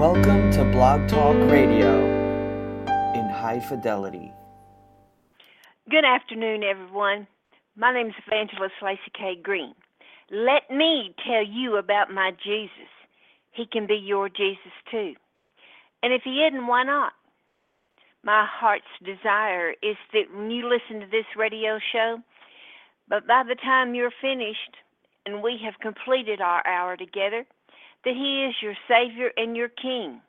Welcome to Blog Talk Radio in high fidelity. Good afternoon, everyone. My name is Evangelist Lacey Kay Green. Let me tell you about my Jesus. He can be your Jesus too. And if he isn't, why not? My heart's desire is that when you listen to this radio show, but by the time you're finished and we have completed our hour together, that He is your Savior and your King.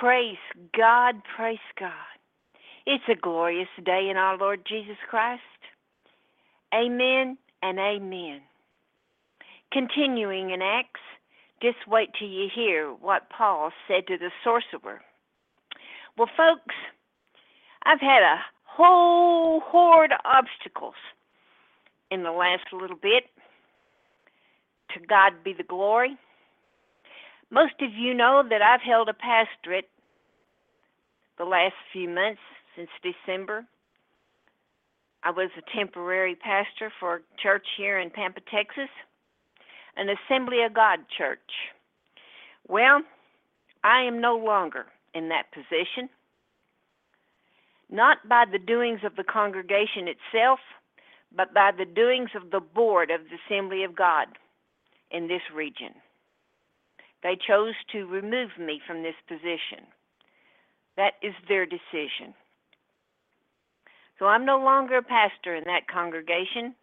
Praise God, praise God. It's a glorious day in our Lord Jesus Christ. Amen and amen. Continuing in Acts, just wait till you hear what Paul said to the sorcerer. Well, folks, I've had a whole horde of obstacles in the last little bit. To God be the glory. Most of you know that I've held a pastorate the last few months since December. I was a temporary pastor for a church here in Pampa, Texas, an Assembly of God church. Well, I am no longer in that position, not by the doings of the congregation itself, but by the doings of the board of the Assembly of God in this region. They chose to remove me from this position. That is their decision. So I'm no longer a pastor in that congregation.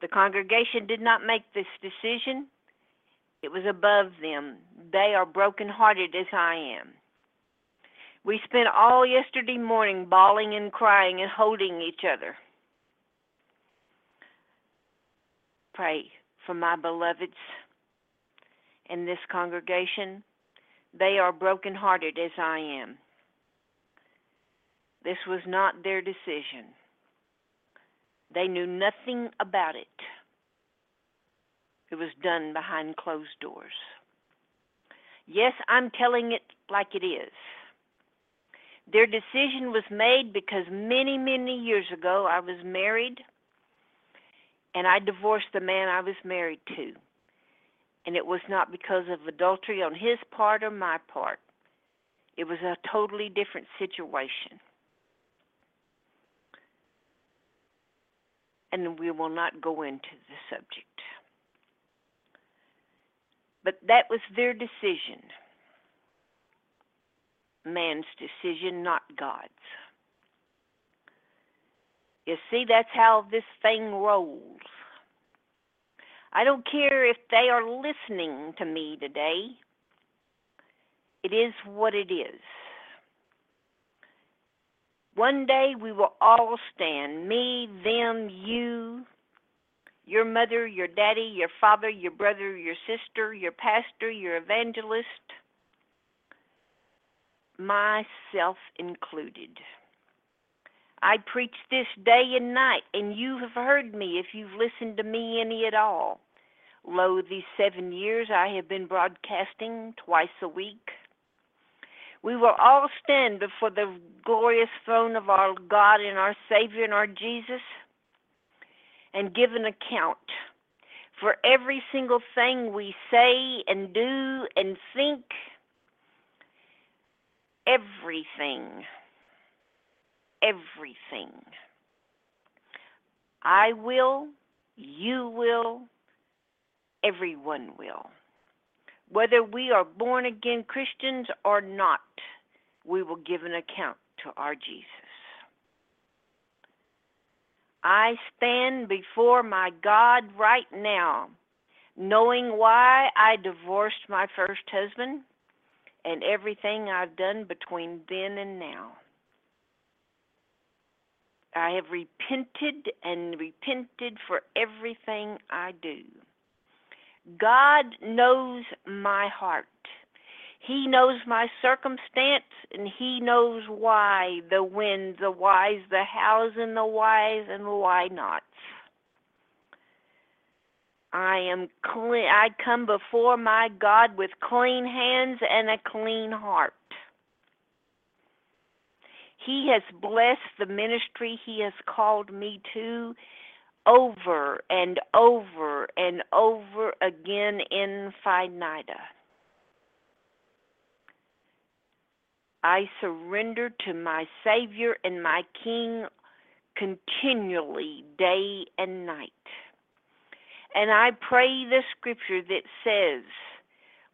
The congregation did not make this decision. It was above them. They are broken-hearted as I am. We spent all yesterday morning bawling and crying and holding each other. Pray for my beloveds in this congregation. They are broken-hearted as I am. This was not their decision. They knew nothing about it. It was done behind closed doors. Yes, I'm telling it like it is. Their decision was made because many, many years ago I was married and I divorced the man I was married to. And it was not because of adultery on his part or my part. It was a totally different situation. And we will not go into the subject. But that was their decision. Man's decision, not God's. You see, that's how this thing rolls. I don't care if they are listening to me today. It is what it is. One day we will all stand me, them, you, your mother, your daddy, your father, your brother, your sister, your pastor, your evangelist, myself included. I preach this day and night, and you have heard me if you've listened to me any at all. Lo, these seven years I have been broadcasting twice a week. We will all stand before the glorious throne of our God and our Savior and our Jesus and give an account for every single thing we say and do and think. Everything everything. I will, you will, everyone will. Whether we are born again Christians or not, we will give an account to our Jesus. I stand before my God right now, knowing why I divorced my first husband and everything I've done between then and now. I have repented and repented for everything I do. God knows my heart. He knows my circumstance and he knows why, the when, the whys, the hows, and the whys, and the why nots. I am clean. I come before my God with clean hands and a clean heart. He has blessed the ministry He has called me to over and over and over again in Finida. I surrender to my Savior and my King continually, day and night. And I pray the scripture that says,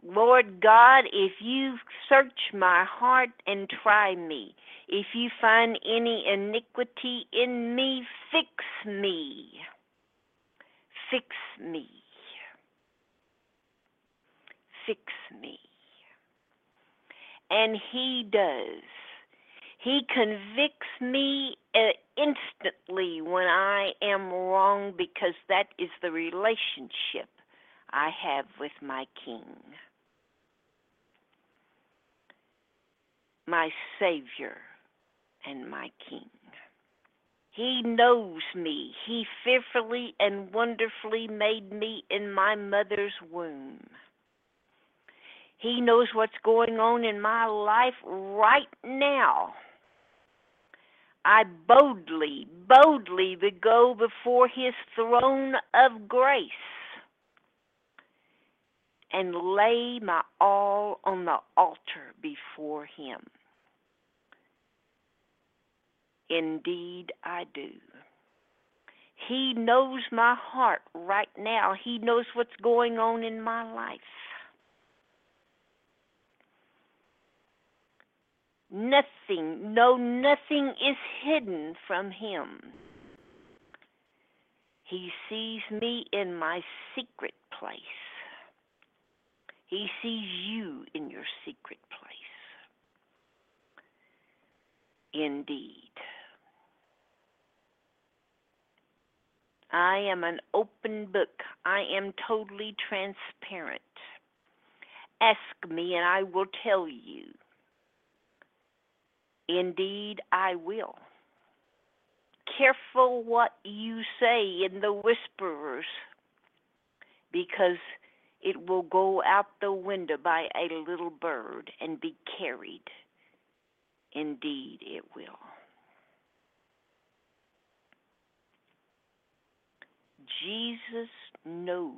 Lord God, if you search my heart and try me, if you find any iniquity in me, fix me. Fix me. Fix me. And He does. He convicts me uh, instantly when I am wrong because that is the relationship I have with my King. My Savior and my King. He knows me. He fearfully and wonderfully made me in my mother's womb. He knows what's going on in my life right now. I boldly, boldly would go before his throne of grace and lay my all on the altar before him. Indeed, I do. He knows my heart right now. He knows what's going on in my life. Nothing, no, nothing is hidden from him. He sees me in my secret place. He sees you in your secret place. Indeed. I am an open book. I am totally transparent. Ask me and I will tell you. Indeed, I will. Careful what you say in the whisperers, because it will go out the window by a little bird and be carried. Indeed, it will. Jesus knows.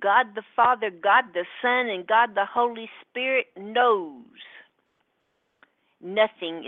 God the Father, God the Son, and God the Holy Spirit knows. Nothing is